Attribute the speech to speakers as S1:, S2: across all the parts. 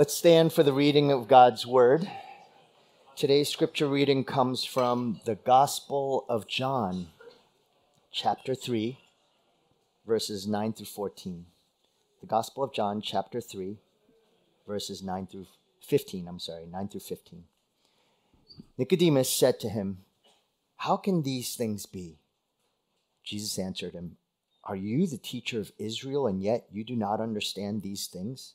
S1: Let's stand for the reading of God's Word. Today's scripture reading comes from the Gospel of John, chapter 3, verses 9 through 14. The Gospel of John, chapter 3, verses 9 through 15. I'm sorry, 9 through 15. Nicodemus said to him, How can these things be? Jesus answered him, Are you the teacher of Israel, and yet you do not understand these things?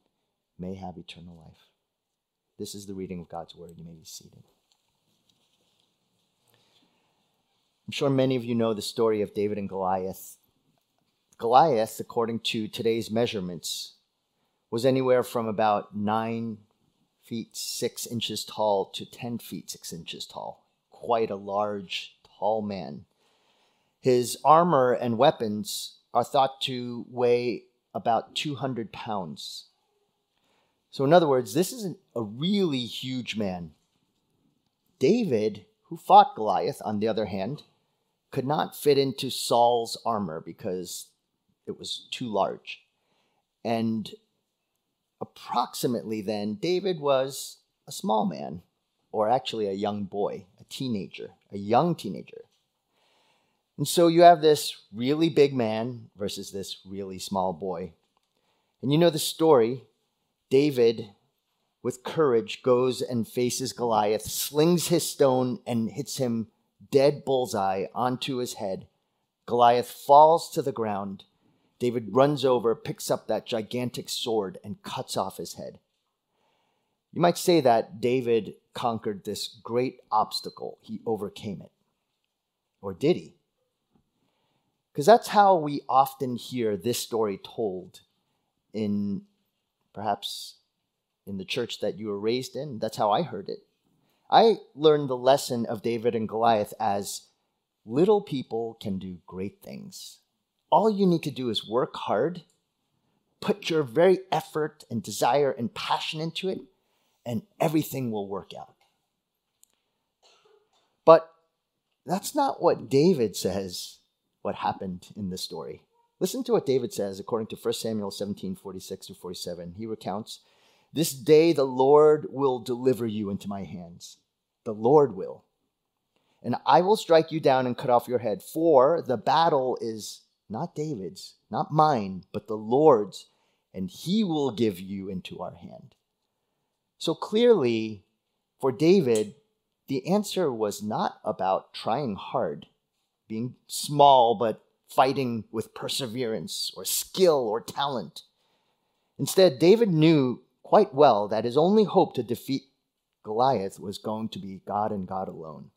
S1: may have eternal life. This is the reading of God's word. You may be seated. I'm sure many of you know the story of David and Goliath. Goliath, according to today's measurements, was anywhere from about nine feet six inches tall to 10 feet six inches tall. Quite a large, tall man. His armor and weapons are thought to weigh about 200 pounds. So, in other words, this is a really huge man. David, who fought Goliath, on the other hand, could not fit into Saul's armor because it was too large. And approximately then, David was a small man, or actually a young boy, a teenager, a young teenager. And so you have this really big man versus this really small boy. And you know the story David, with courage, goes and faces Goliath, slings his stone, and hits him dead bullseye onto his head. Goliath falls to the ground. David runs over, picks up that gigantic sword, and cuts off his head. You might say that David conquered this great obstacle, he overcame it. Or did he? Because that's how we often hear this story told in perhaps in the church that you were raised in. That's how I heard it. I learned the lesson of David and Goliath as little people can do great things. All you need to do is work hard, put your very effort and desire and passion into it, and everything will work out. But that's not what David says what happened in the story. Listen to what David says according to 1 Samuel 17 46 to 47. He recounts, This day the Lord will deliver you into my hands. The Lord will. And I will strike you down and cut off your head, for the battle is not David's, not mine, but the Lord's, and he will give you into our hand. So clearly, for David, the answer was not about trying hard, being small but fighting with perseverance or skill or talent. Instead, David knew quite well that his only hope to defeat Goliath was going to be God and God alone.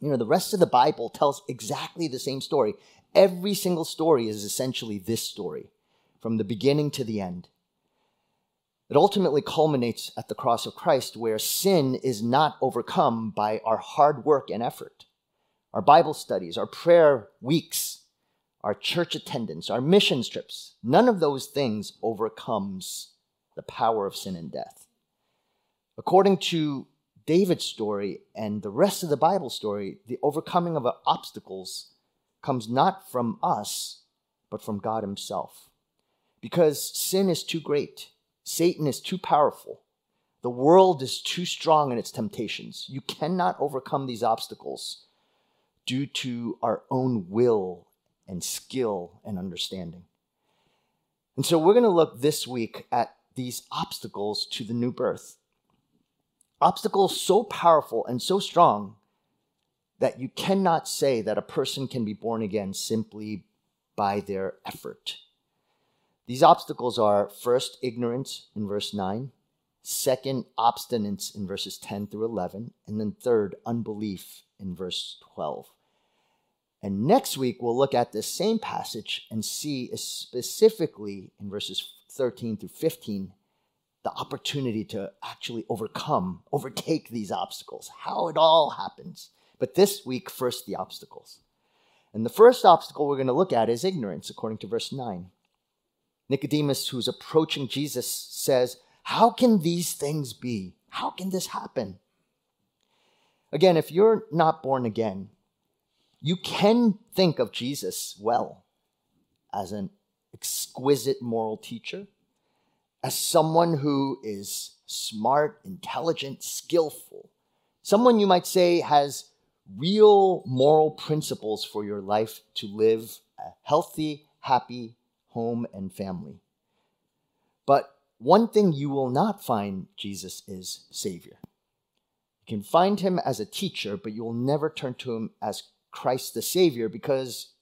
S1: You know, the rest of the Bible tells exactly the same story. Every single story is essentially this story, from the beginning to the end. It ultimately culminates at the cross of Christ, where sin is not overcome by our hard work and effort. Our Bible studies, our prayer weeks, our church attendance, our mission trips, none of those things overcomes the power of sin and death. According to David's story and the rest of the Bible story, the overcoming of obstacles comes not from us, but from God Himself. Because sin is too great, Satan is too powerful, the world is too strong in its temptations. You cannot overcome these obstacles due to our own will and skill and understanding. And so we're going to look this week at these obstacles to the new birth. Obstacles so powerful and so strong that you cannot say that a person can be born again simply by their effort. These obstacles are first, ignorance in verse 9, second, obstinance in verses 10 through 11, and then third, unbelief in verse 12. And next week, we'll look at this same passage and see specifically in verses 13 through 15 the opportunity to actually overcome, overtake these obstacles, how it all happens. But this week, first, the obstacles. And the first obstacle we're going to look at is ignorance, according to verse 9. Nicodemus, who's approaching Jesus, says, How can these things be? How can this happen? Again, if you're not born again, you can think of Jesus well as an exquisite moral teacher, as someone who is smart, intelligent, skillful, someone you might say has real moral principles for your life to live a healthy, happy home and family. But one thing you will not find Jesus is Savior. You can find him as a teacher, but you will never turn to him as Christ the Savior because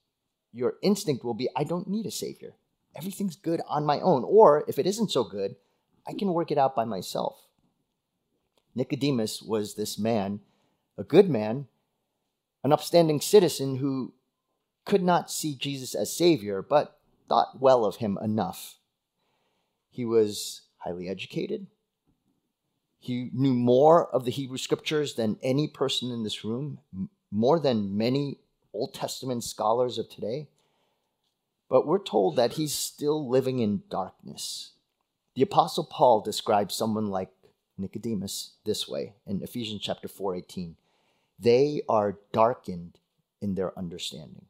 S1: your instinct will be, I don't need a Savior. Everything's good on my own. Or if it isn't so good, I can work it out by myself. Nicodemus was this man, a good man, an upstanding citizen who could not see Jesus as Savior, but thought well of him enough. He was highly educated. He knew more of the Hebrew scriptures than any person in this room, more than many Old Testament scholars of today. But we're told that he's still living in darkness. The apostle Paul describes someone like Nicodemus this way in Ephesians chapter 4:18. They are darkened in their understanding,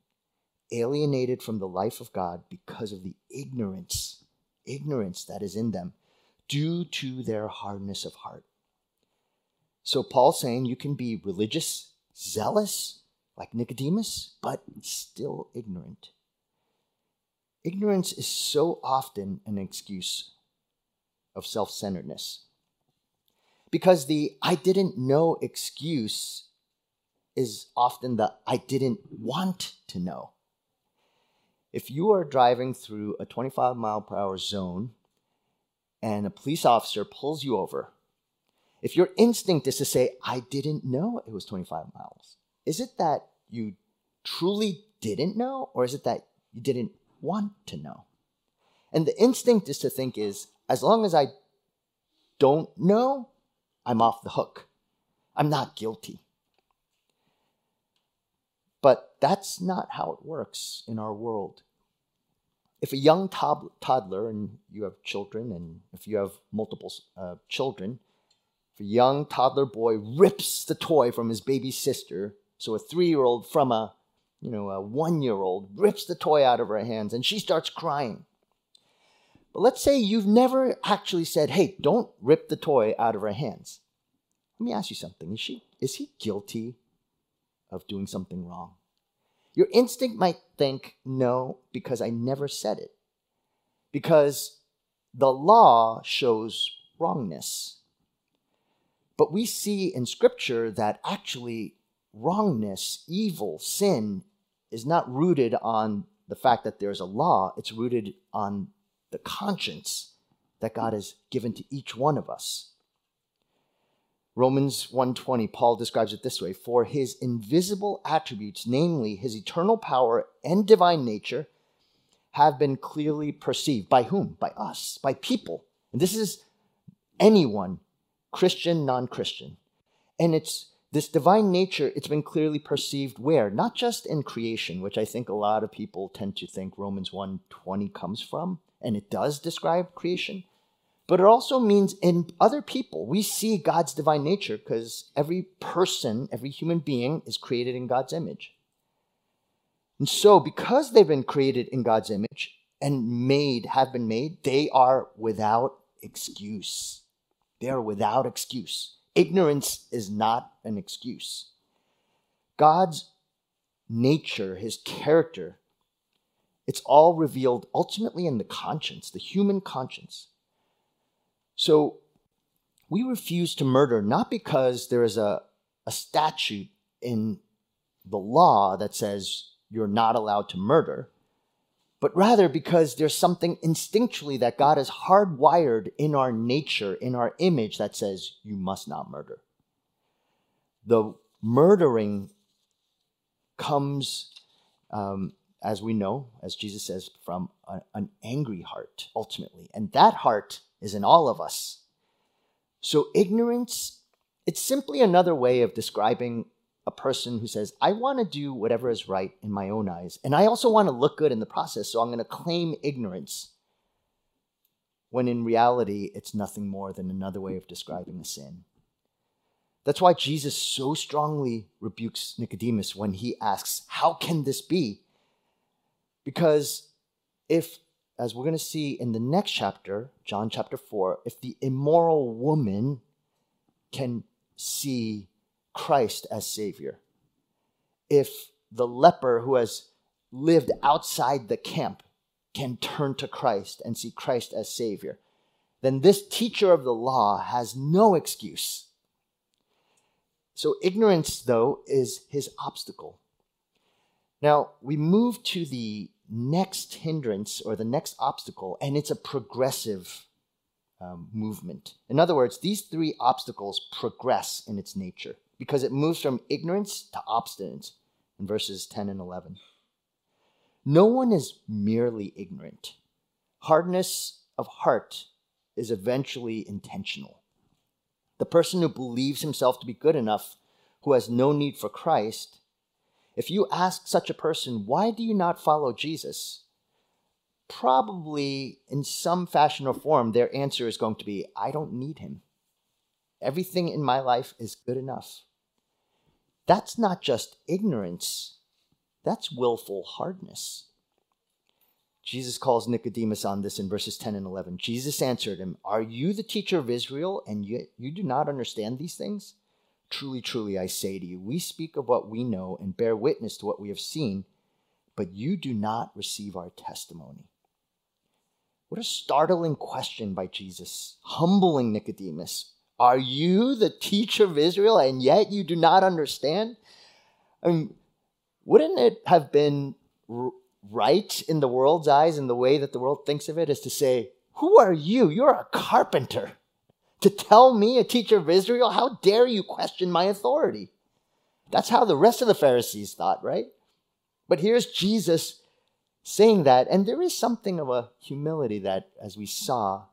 S1: alienated from the life of God because of the ignorance, ignorance that is in them due to their hardness of heart. So Paul's saying you can be religious, zealous, like Nicodemus, but still ignorant. Ignorance is so often an excuse of self centeredness. Because the I didn't know excuse is often the I didn't want to know. If you are driving through a 25 mile per hour zone and a police officer pulls you over, if your instinct is to say, I didn't know it was 25 miles, is it that you truly didn't know or is it that you didn't want to know? And the instinct is to think is as long as I don't know, I'm off the hook. I'm not guilty. But that's not how it works in our world. If a young toddler, and you have children, and if you have multiple uh, children, a young toddler boy rips the toy from his baby sister, so a three year old from a you know, a one year old rips the toy out of her hands and she starts crying. But let's say you've never actually said, hey, don't rip the toy out of her hands. Let me ask you something. Is, she, is he guilty of doing something wrong? Your instinct might think, no, because I never said it. Because the law shows wrongness. But we see in Scripture that actually wrongness, evil, sin is not rooted on the fact that there's a law, it's rooted on the conscience that God has given to each one of us. Romans 1:20 Paul describes it this way for his invisible attributes namely his eternal power and divine nature have been clearly perceived. By whom? By us. By people. And this is anyone Christian non-Christian and it's this divine nature it's been clearly perceived where not just in creation which I think a lot of people tend to think Romans 1:20 comes from and it does describe creation but it also means in other people. We see God's divine nature because every person, every human being is created in God's image. And so, because they've been created in God's image and made, have been made, they are without excuse. They are without excuse. Ignorance is not an excuse. God's nature, his character, it's all revealed ultimately in the conscience, the human conscience. So we refuse to murder not because there is a, a statute in the law that says you're not allowed to murder, but rather because there's something instinctually that God has hardwired in our nature, in our image, that says you must not murder. The murdering comes, um, as we know, as Jesus says, from a, an angry heart, ultimately. And that heart is in all of us. So, ignorance, it's simply another way of describing a person who says, I want to do whatever is right in my own eyes. And I also want to look good in the process. So, I'm going to claim ignorance. When in reality, it's nothing more than another way of describing a sin. That's why Jesus so strongly rebukes Nicodemus when he asks, How can this be? Because if, as we're going to see in the next chapter, John chapter 4, if the immoral woman can see Christ as Savior, if the leper who has lived outside the camp can turn to Christ and see Christ as Savior, then this teacher of the law has no excuse. So, ignorance, though, is his obstacle. Now, we move to the next hindrance or the next obstacle, and it's a progressive um, movement. In other words, these three obstacles progress in its nature because it moves from ignorance to obstinance in verses 10 and 11. No one is merely ignorant. Hardness of heart is eventually intentional. The person who believes himself to be good enough, who has no need for Christ, if you ask such a person, why do you not follow Jesus? Probably in some fashion or form, their answer is going to be, I don't need him. Everything in my life is good enough. That's not just ignorance, that's willful hardness. Jesus calls Nicodemus on this in verses 10 and 11. Jesus answered him, Are you the teacher of Israel, and yet you do not understand these things? Truly, truly, I say to you, we speak of what we know and bear witness to what we have seen, but you do not receive our testimony. What a startling question by Jesus, humbling Nicodemus. Are you the teacher of Israel and yet you do not understand? I mean, wouldn't it have been right in the world's eyes and the way that the world thinks of it is to say, Who are you? You're a carpenter to tell me, a teacher of Israel, how dare you question my authority? That's how the rest of the Pharisees thought, right? But here's Jesus saying that, and there is something of a humility that, as we saw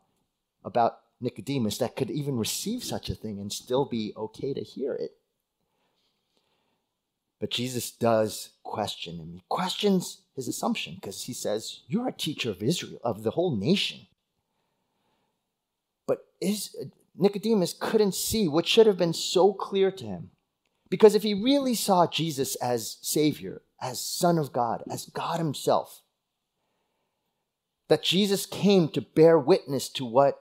S1: about Nicodemus, that could even receive such a thing and still be okay to hear it. But Jesus does question him. He questions his assumption because he says, You're a teacher of Israel, of the whole nation. But is, Nicodemus couldn't see what should have been so clear to him. Because if he really saw Jesus as Savior, as Son of God, as God Himself, that Jesus came to bear witness to what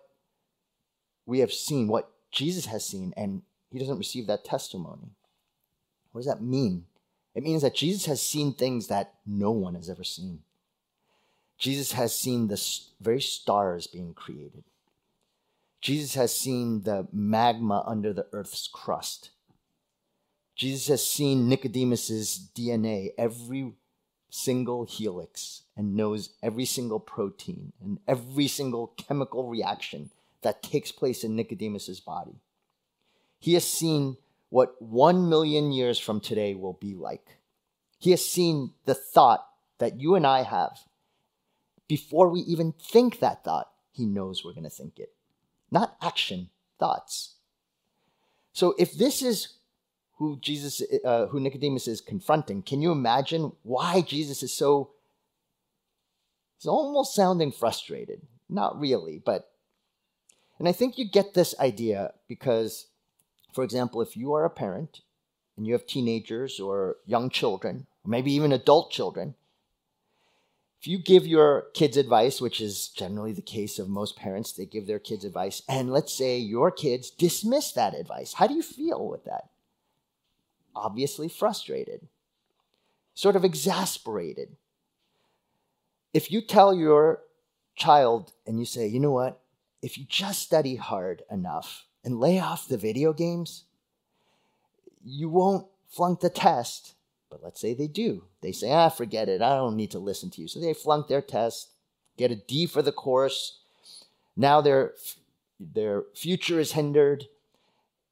S1: we have seen, what Jesus has seen, and he doesn't receive that testimony. What does that mean? It means that Jesus has seen things that no one has ever seen. Jesus has seen the very stars being created. Jesus has seen the magma under the earth's crust. Jesus has seen Nicodemus's DNA, every single helix, and knows every single protein and every single chemical reaction that takes place in Nicodemus's body. He has seen what 1 million years from today will be like. He has seen the thought that you and I have. Before we even think that thought, he knows we're going to think it not action, thoughts. So if this is who Jesus, uh, who Nicodemus is confronting, can you imagine why Jesus is so? He's almost sounding frustrated. Not really, but, and I think you get this idea because, for example, if you are a parent and you have teenagers or young children, or maybe even adult children, if you give your kids advice, which is generally the case of most parents, they give their kids advice, and let's say your kids dismiss that advice, how do you feel with that? Obviously frustrated, sort of exasperated. If you tell your child and you say, you know what, if you just study hard enough and lay off the video games, you won't flunk the test but let's say they do. They say, ah, forget it. I don't need to listen to you. So they flunk their test, get a D for the course. Now their, their future is hindered.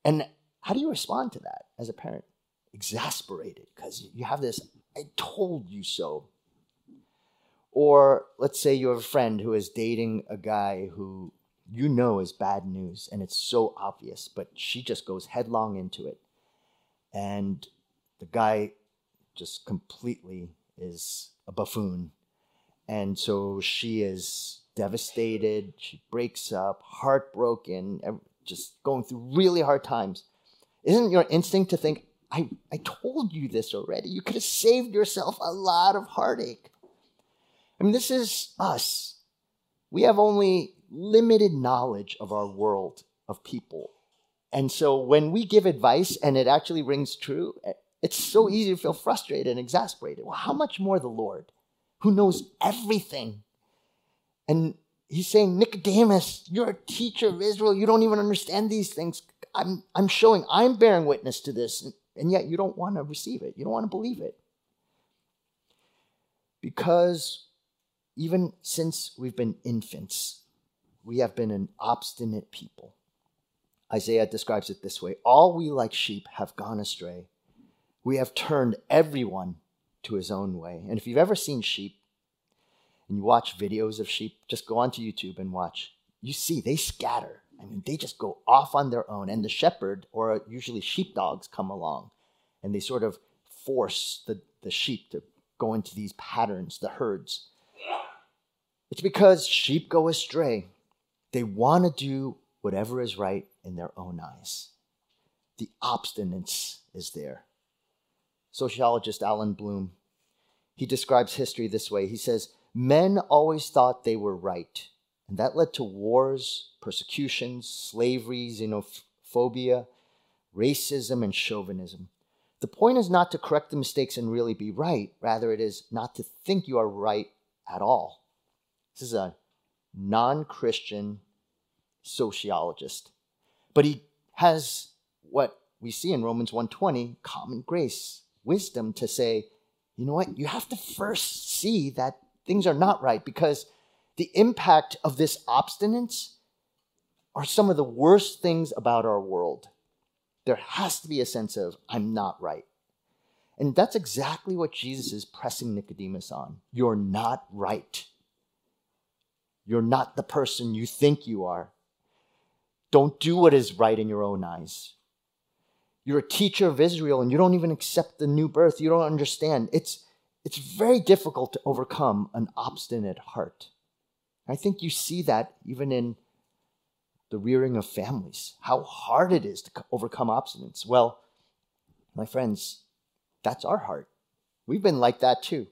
S1: And how do you respond to that as a parent? Exasperated because you have this, I told you so. Or let's say you have a friend who is dating a guy who you know is bad news and it's so obvious, but she just goes headlong into it. And the guy just completely is a buffoon. And so she is devastated. She breaks up, heartbroken, just going through really hard times. Isn't your instinct to think, I, I told you this already? You could have saved yourself a lot of heartache. I mean, this is us. We have only limited knowledge of our world of people. And so when we give advice and it actually rings true, eh, it's so easy to feel frustrated and exasperated. Well, how much more the Lord, who knows everything? And he's saying, Nicodemus, you're a teacher of Israel. You don't even understand these things. I'm, I'm showing, I'm bearing witness to this, and yet you don't want to receive it. You don't want to believe it. Because even since we've been infants, we have been an obstinate people. Isaiah describes it this way All we like sheep have gone astray. We have turned everyone to his own way. And if you've ever seen sheep and you watch videos of sheep, just go onto YouTube and watch. You see, they scatter. I mean, they just go off on their own. And the shepherd, or usually sheepdogs, come along and they sort of force the, the sheep to go into these patterns, the herds. It's because sheep go astray. They want to do whatever is right in their own eyes. The obstinance is there. Sociologist Allan Bloom, he describes history this way. He says, Men always thought they were right, and that led to wars, persecutions, slavery, xenophobia, racism, and chauvinism. The point is not to correct the mistakes and really be right. Rather, it is not to think you are right at all. This is a non Christian sociologist. But he has what we see in Romans 1:20, common grace, wisdom to say, you know what? You have to first see that things are not right because the impact of this obstinance are some of the worst things about our world. There has to be a sense of, I'm not right. And that's exactly what Jesus is pressing Nicodemus on. You're not right. You're not the person you think you are. Don't do what is right in your own eyes. You're a teacher of Israel and you don't even accept the new birth. You don't understand. It's, it's very difficult to overcome an obstinate heart. I think you see that even in the rearing of families, how hard it is to overcome obstinance. Well, my friends, that's our heart. We've been like that too.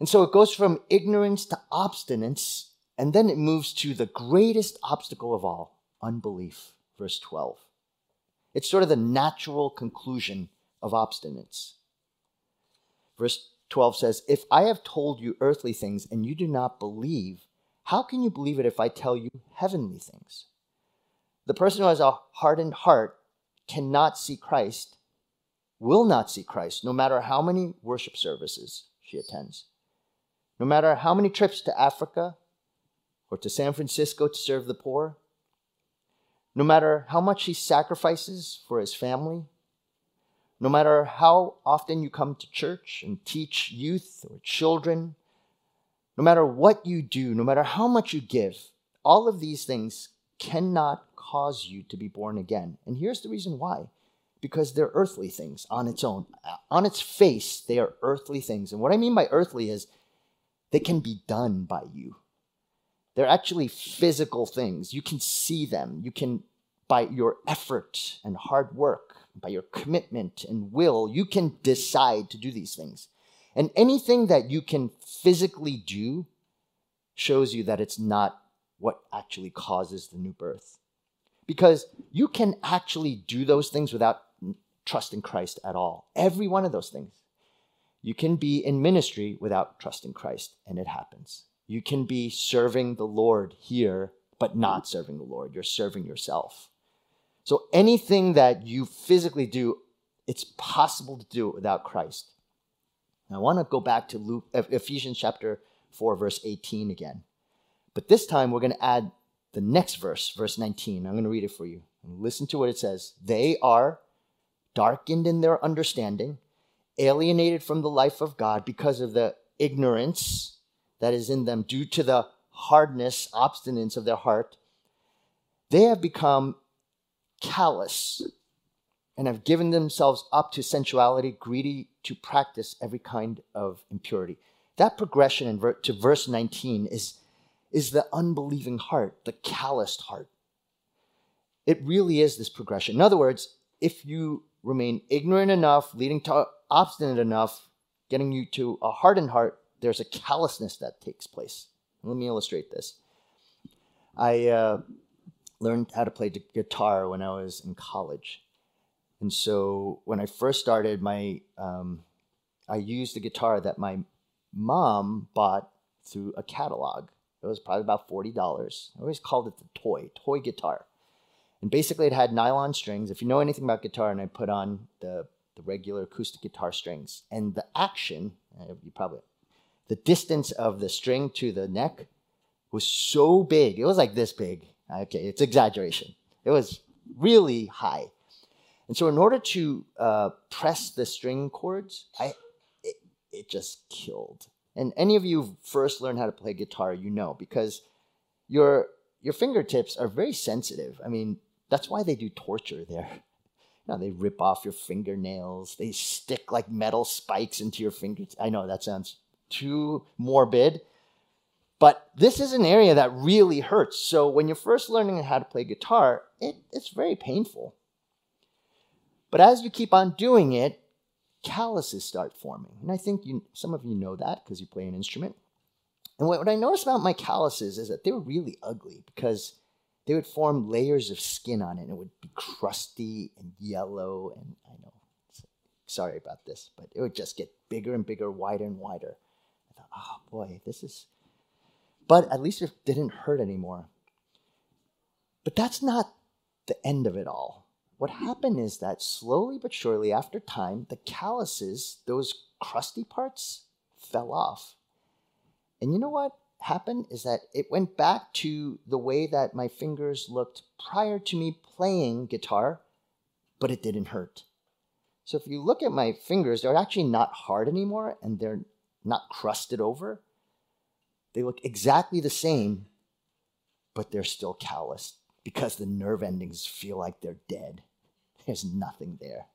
S1: And so it goes from ignorance to obstinance, and then it moves to the greatest obstacle of all unbelief. Verse 12. It's sort of the natural conclusion of obstinance. Verse 12 says, If I have told you earthly things and you do not believe, how can you believe it if I tell you heavenly things? The person who has a hardened heart cannot see Christ, will not see Christ, no matter how many worship services she attends, no matter how many trips to Africa or to San Francisco to serve the poor, no matter how much he sacrifices for his family, no matter how often you come to church and teach youth or children, no matter what you do, no matter how much you give, all of these things cannot cause you to be born again. And here's the reason why because they're earthly things on its own. On its face, they are earthly things. And what I mean by earthly is they can be done by you. They're actually physical things. You can see them. You can, by your effort and hard work, by your commitment and will, you can decide to do these things. And anything that you can physically do shows you that it's not what actually causes the new birth. Because you can actually do those things without trusting Christ at all. Every one of those things. You can be in ministry without trusting Christ, and it happens. You can be serving the Lord here, but not serving the Lord. You're serving yourself. So anything that you physically do, it's possible to do it without Christ. Now, I want to go back to Luke, Ephesians chapter 4, verse 18 again. But this time we're going to add the next verse, verse 19. I'm going to read it for you. Listen to what it says. They are darkened in their understanding, alienated from the life of God because of the ignorance that is in them due to the hardness, obstinance of their heart. they have become callous and have given themselves up to sensuality, greedy to practice every kind of impurity. That progression in ver- to verse 19 is, is the unbelieving heart, the calloused heart. It really is this progression. In other words, if you remain ignorant enough, leading to obstinate enough, getting you to a hardened heart, there's a callousness that takes place. Let me illustrate this. I uh, learned how to play the guitar when I was in college. And so when I first started, my um, I used the guitar that my mom bought through a catalog. It was probably about forty dollars. I always called it the toy, toy guitar. And basically, it had nylon strings. If you know anything about guitar, and I put on the the regular acoustic guitar strings, and the action, uh, you probably the distance of the string to the neck was so big. It was like this big. Okay, it's exaggeration. It was really high. And so, in order to uh, press the string chords, I it, it just killed. And any of you first learned how to play guitar, you know, because your your fingertips are very sensitive. I mean, that's why they do torture there. You know, they rip off your fingernails. They stick like metal spikes into your fingers. I know that sounds too morbid, but this is an area that really hurts. So when you're first learning how to play guitar, it, it's very painful. But as you keep on doing it, calluses start forming. And I think you, some of you know that because you play an instrument. And what, what I noticed about my calluses is that they were really ugly because they would form layers of skin on it and it would be crusty and yellow. And I know, sorry about this, but it would just get bigger and bigger, wider and wider. Oh boy, this is. But at least it didn't hurt anymore. But that's not the end of it all what happened is that slowly but surely, after time, the calluses, those crusty parts, fell off. And you know what happened is that it went back to the way that my fingers looked prior to me playing guitar, but it didn't hurt. So if you look at my fingers, they're actually not hard anymore and they're not crusted over. They look exactly the same, but they're still calloused because the nerve endings feel like they're dead. There's nothing there.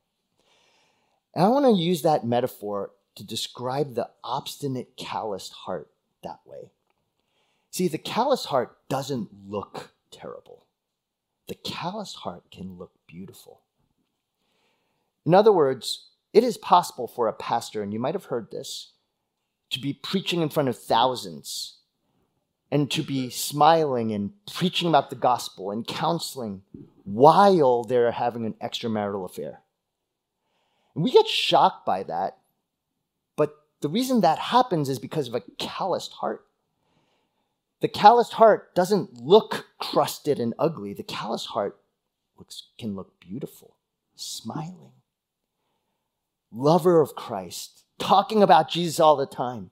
S1: And I want to use that metaphor to describe the obstinate, calloused heart that way. See, the calloused heart doesn't look terrible. The calloused heart can look beautiful. In other words, it is possible for a pastor, and you might have heard this, to be preaching in front of thousands and to be smiling and preaching about the gospel and counseling while they're having an extramarital affair. And we get shocked by that, but the reason that happens is because of a calloused heart. The calloused heart doesn't look crusted and ugly. The calloused heart looks, can look beautiful, smiling, lover of Christ, talking about Jesus all the time.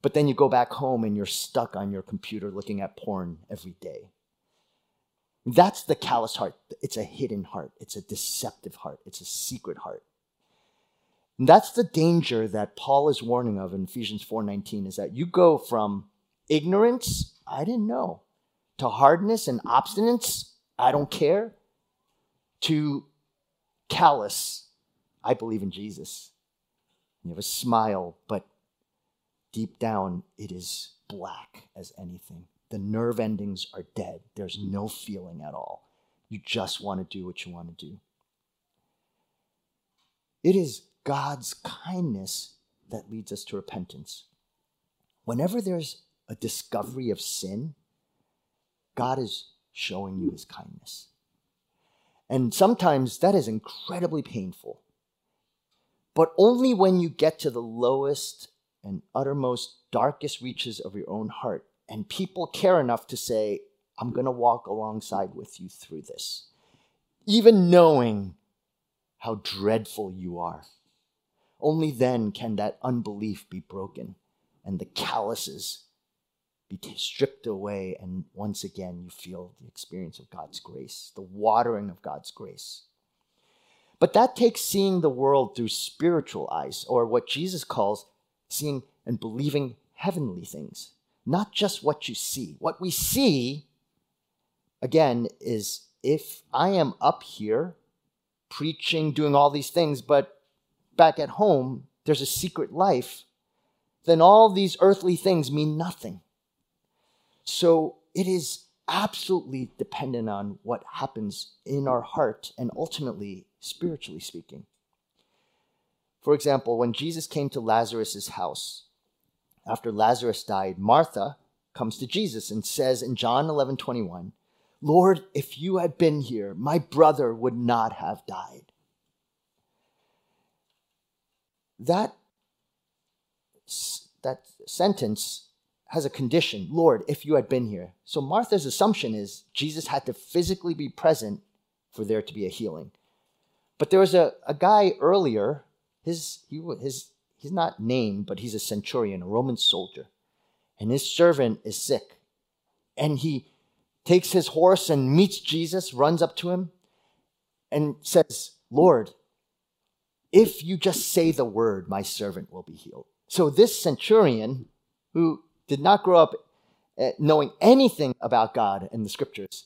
S1: But then you go back home and you're stuck on your computer looking at porn every day. That's the callous heart. It's a hidden heart. It's a deceptive heart. It's a secret heart. And that's the danger that Paul is warning of in Ephesians 4:19 is that you go from ignorance, I didn't know, to hardness and obstinance, I don't care, to callous, I believe in Jesus. You have a smile, but deep down, it is black as anything. The nerve endings are dead. There's no feeling at all. You just want to do what you want to do. It is God's kindness that leads us to repentance. Whenever there's a discovery of sin, God is showing you his kindness. And sometimes that is incredibly painful. But only when you get to the lowest and uttermost darkest reaches of your own heart. And people care enough to say, I'm going to walk alongside with you through this, even knowing how dreadful you are. Only then can that unbelief be broken and the calluses be stripped away, and once again you feel the experience of God's grace, the watering of God's grace. But that takes seeing the world through spiritual eyes, or what Jesus calls seeing and believing heavenly things, not just what you see. What we see again, is if I am up here preaching, doing all these things, but back at home, there's a secret life, then all these earthly things mean nothing. So it is absolutely dependent on what happens in our heart and ultimately, spiritually speaking. For example, when Jesus came to Lazarus' house, after Lazarus died, Martha comes to Jesus and says in John 11 21, Lord, if you had been here, my brother would not have died. That, that sentence has a condition Lord, if you had been here. So Martha's assumption is Jesus had to physically be present for there to be a healing. But there was a, a guy earlier, his, he, his, he's not named, but he's a centurion, a Roman soldier. And his servant is sick. And he takes his horse and meets Jesus, runs up to him, and says, Lord, if you just say the word, my servant will be healed. So this centurion, who did not grow up eh, knowing anything about God and the scriptures,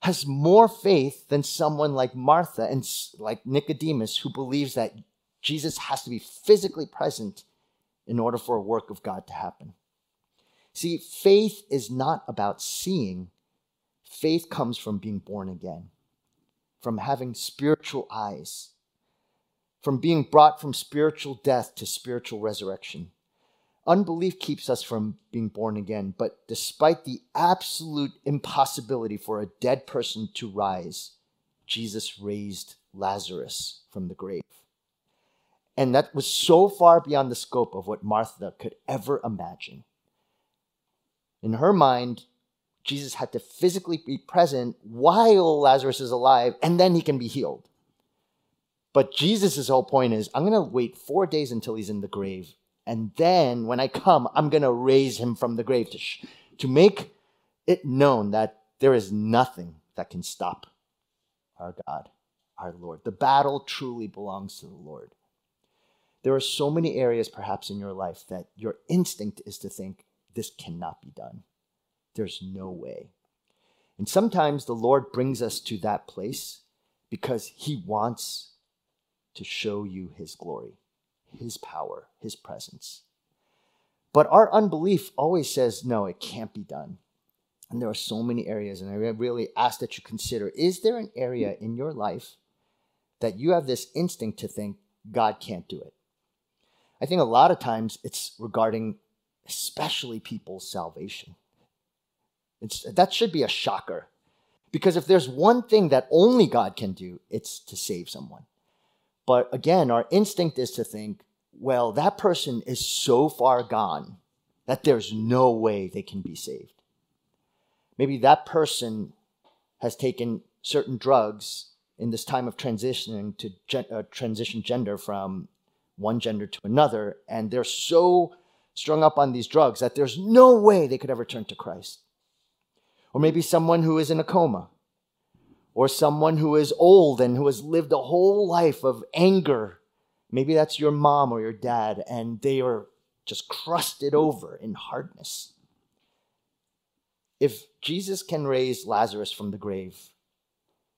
S1: has more faith than someone like Martha and like Nicodemus, who believes that Jesus has to be physically present in order for a work of God to happen. See, faith is not about seeing, Faith comes from being born again, from having spiritual eyes, from being brought from spiritual death to spiritual resurrection. Unbelief keeps us from being born again, but despite the absolute impossibility for a dead person to rise, Jesus raised Lazarus from the grave. And that was so far beyond the scope of what Martha could ever imagine. In her mind, Jesus had to physically be present while Lazarus is alive, and then he can be healed. But Jesus' whole point is I'm going to wait four days until he's in the grave. And then when I come, I'm going to raise him from the grave to, sh- to make it known that there is nothing that can stop our God, our Lord. The battle truly belongs to the Lord. There are so many areas, perhaps, in your life that your instinct is to think, this cannot be done. There's no way. And sometimes the Lord brings us to that place because He wants to show you His glory, His power, His presence. But our unbelief always says, no, it can't be done. And there are so many areas, and I really ask that you consider is there an area in your life that you have this instinct to think God can't do it? I think a lot of times it's regarding especially people's salvation. It's, that should be a shocker. Because if there's one thing that only God can do, it's to save someone. But again, our instinct is to think, well, that person is so far gone that there's no way they can be saved. Maybe that person has taken certain drugs in this time of transitioning to gen- uh, transition gender from one gender to another, and they're so strung up on these drugs that there's no way they could ever turn to Christ. Or maybe someone who is in a coma. Or someone who is old and who has lived a whole life of anger. Maybe that's your mom or your dad, and they are just crusted over in hardness. If Jesus can raise Lazarus from the grave,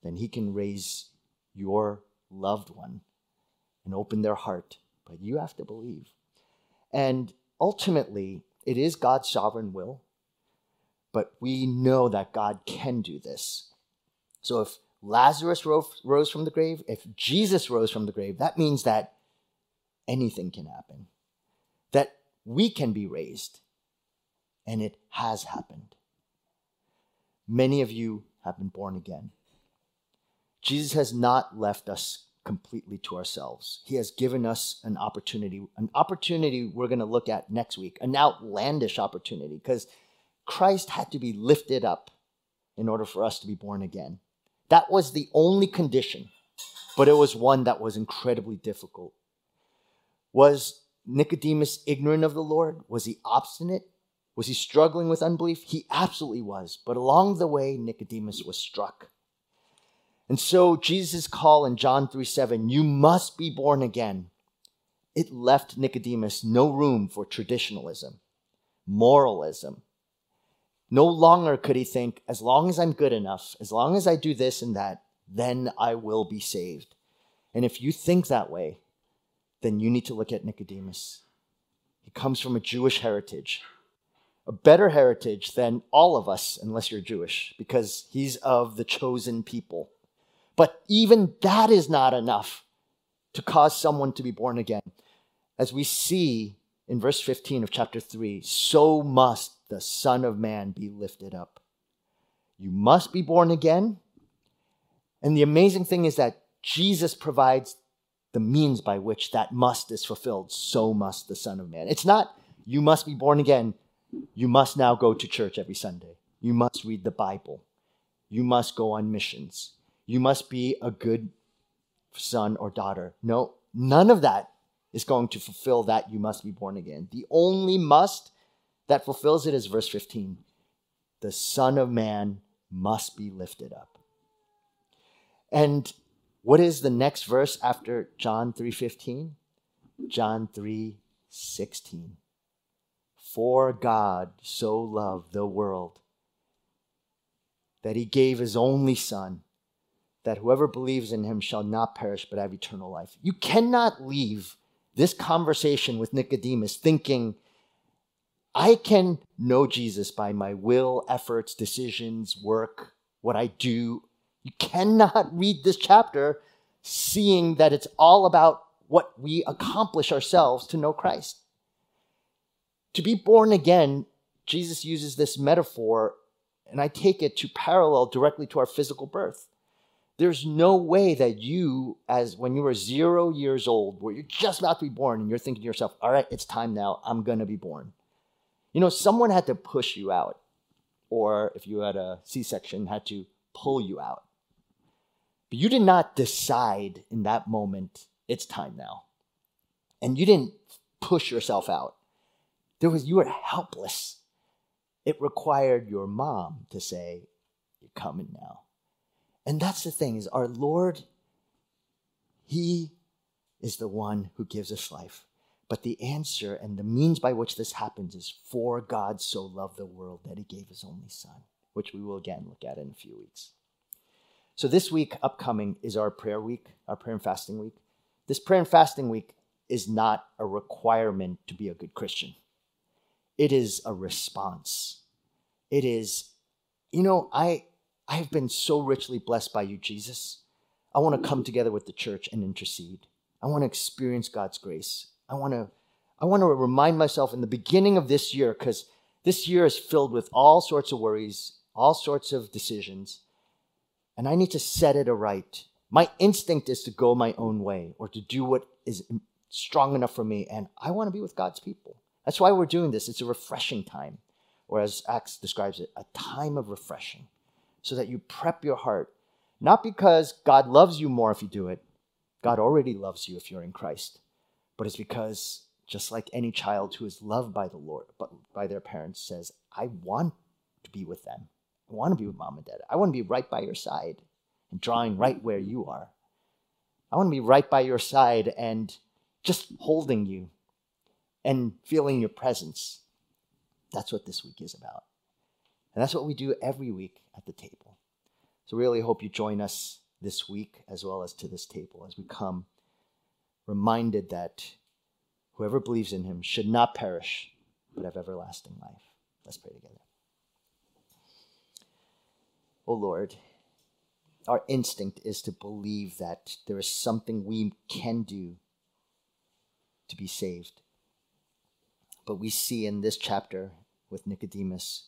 S1: then he can raise your loved one and open their heart. But you have to believe. And ultimately, it is God's sovereign will but we know that God can do this. So if Lazarus rose from the grave, if Jesus rose from the grave, that means that anything can happen, that we can be raised, and it has happened. Many of you have been born again. Jesus has not left us completely to ourselves. He has given us an opportunity, an opportunity we're going to look at next week, an outlandish opportunity, because Christ had to be lifted up in order for us to be born again. That was the only condition, but it was one that was incredibly difficult. Was Nicodemus ignorant of the Lord? Was he obstinate? Was he struggling with unbelief? He absolutely was. But along the way, Nicodemus was struck. And so Jesus' call in John 3 7, you must be born again. It left Nicodemus no room for traditionalism, moralism, No longer could he think, as long as I'm good enough, as long as I do this and that, then I will be saved. And if you think that way, then you need to look at Nicodemus. He comes from a Jewish heritage, a better heritage than all of us, unless you're Jewish, because he's of the chosen people. But even that is not enough to cause someone to be born again. As we see in verse 15 of chapter 3, so must the Son of Man be lifted up. You must be born again. And the amazing thing is that Jesus provides the means by which that must is fulfilled. So must the Son of Man. It's not, you must be born again. You must now go to church every Sunday. You must read the Bible. You must go on missions. You must be a good son or daughter. No, none of that is going to fulfill that you must be born again. The only must that fulfills it is verse 15. The Son of Man must be lifted up. And what is the next verse after John 3:15? John 3:16. For God so loved the world that he gave his only son that whoever believes in him shall not perish but have eternal life. You cannot leave this conversation with Nicodemus thinking, I can know Jesus by my will, efforts, decisions, work, what I do. You cannot read this chapter seeing that it's all about what we accomplish ourselves to know Christ. To be born again, Jesus uses this metaphor, and I take it to parallel directly to our physical birth. There's no way that you, as when you were zero years old, where you're just about to be born, and you're thinking to yourself, all right, it's time now, I'm gonna be born. You know, someone had to push you out, or if you had a C section, had to pull you out. But you did not decide in that moment, it's time now. And you didn't push yourself out. There was, you were helpless. It required your mom to say, You're coming now. And that's the thing is our Lord, He is the one who gives us life. But the answer and the means by which this happens is for God so loved the world that he gave his only son, which we will again look at in a few weeks. So this week upcoming is our prayer week, our prayer and fasting week. This prayer and fasting week is not a requirement to be a good Christian. It is a response. It is, you know, I I have been so richly blessed by you, Jesus. I want to come together with the church and intercede. I want to experience God's grace. I want to I want to remind myself in the beginning of this year cuz this year is filled with all sorts of worries, all sorts of decisions, and I need to set it aright. My instinct is to go my own way or to do what is strong enough for me, and I want to be with God's people. That's why we're doing this. It's a refreshing time, or as Acts describes it, a time of refreshing so that you prep your heart, not because God loves you more if you do it. God already loves you if you're in Christ, but it's because just like any child who is loved by the Lord, but by their parents says, I want to be with them. I want to be with mom and dad. I want to be right by your side and drawing right where you are. I want to be right by your side and just holding you and feeling your presence. That's what this week is about. And that's what we do every week at the table. So, really hope you join us this week as well as to this table as we come reminded that whoever believes in him should not perish but have everlasting life. Let's pray together. Oh Lord, our instinct is to believe that there is something we can do to be saved. But we see in this chapter with Nicodemus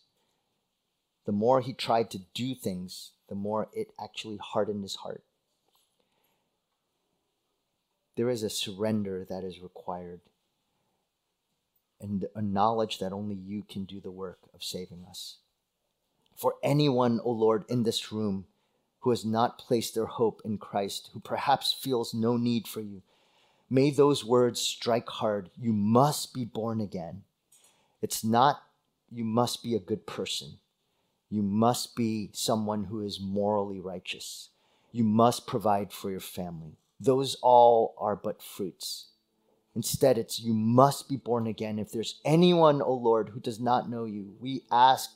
S1: the more he tried to do things, the more it actually hardened his heart. There is a surrender that is required and a knowledge that only you can do the work of saving us. For anyone, O Lord, in this room who has not placed their hope in Christ, who perhaps feels no need for you, may those words strike hard. You must be born again. It's not you must be a good person. You must be someone who is morally righteous. You must provide for your family. Those all are but fruits. Instead, it's you must be born again. If there's anyone, O Lord, who does not know you, we ask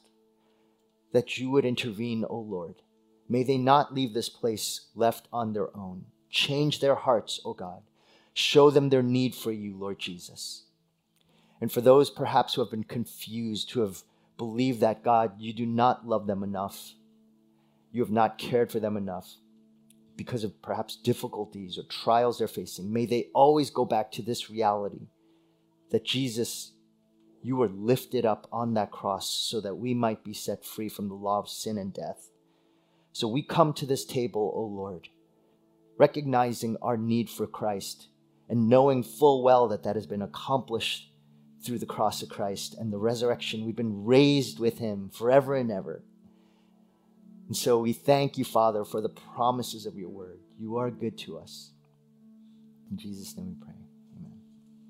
S1: that you would intervene, O Lord. May they not leave this place left on their own. Change their hearts, O God. Show them their need for you, Lord Jesus. And for those perhaps who have been confused, who have believed that, God, you do not love them enough, you have not cared for them enough because of perhaps difficulties or trials they're facing, may they always go back to this reality that Jesus, you were lifted up on that cross so that we might be set free from the law of sin and death. So we come to this table, O Lord, recognizing our need for Christ and knowing full well that that has been accomplished through the cross of Christ and the resurrection. We've been raised with him forever and ever. And so we thank you, Father, for the promises of your word. You are good to us. In Jesus' name we pray.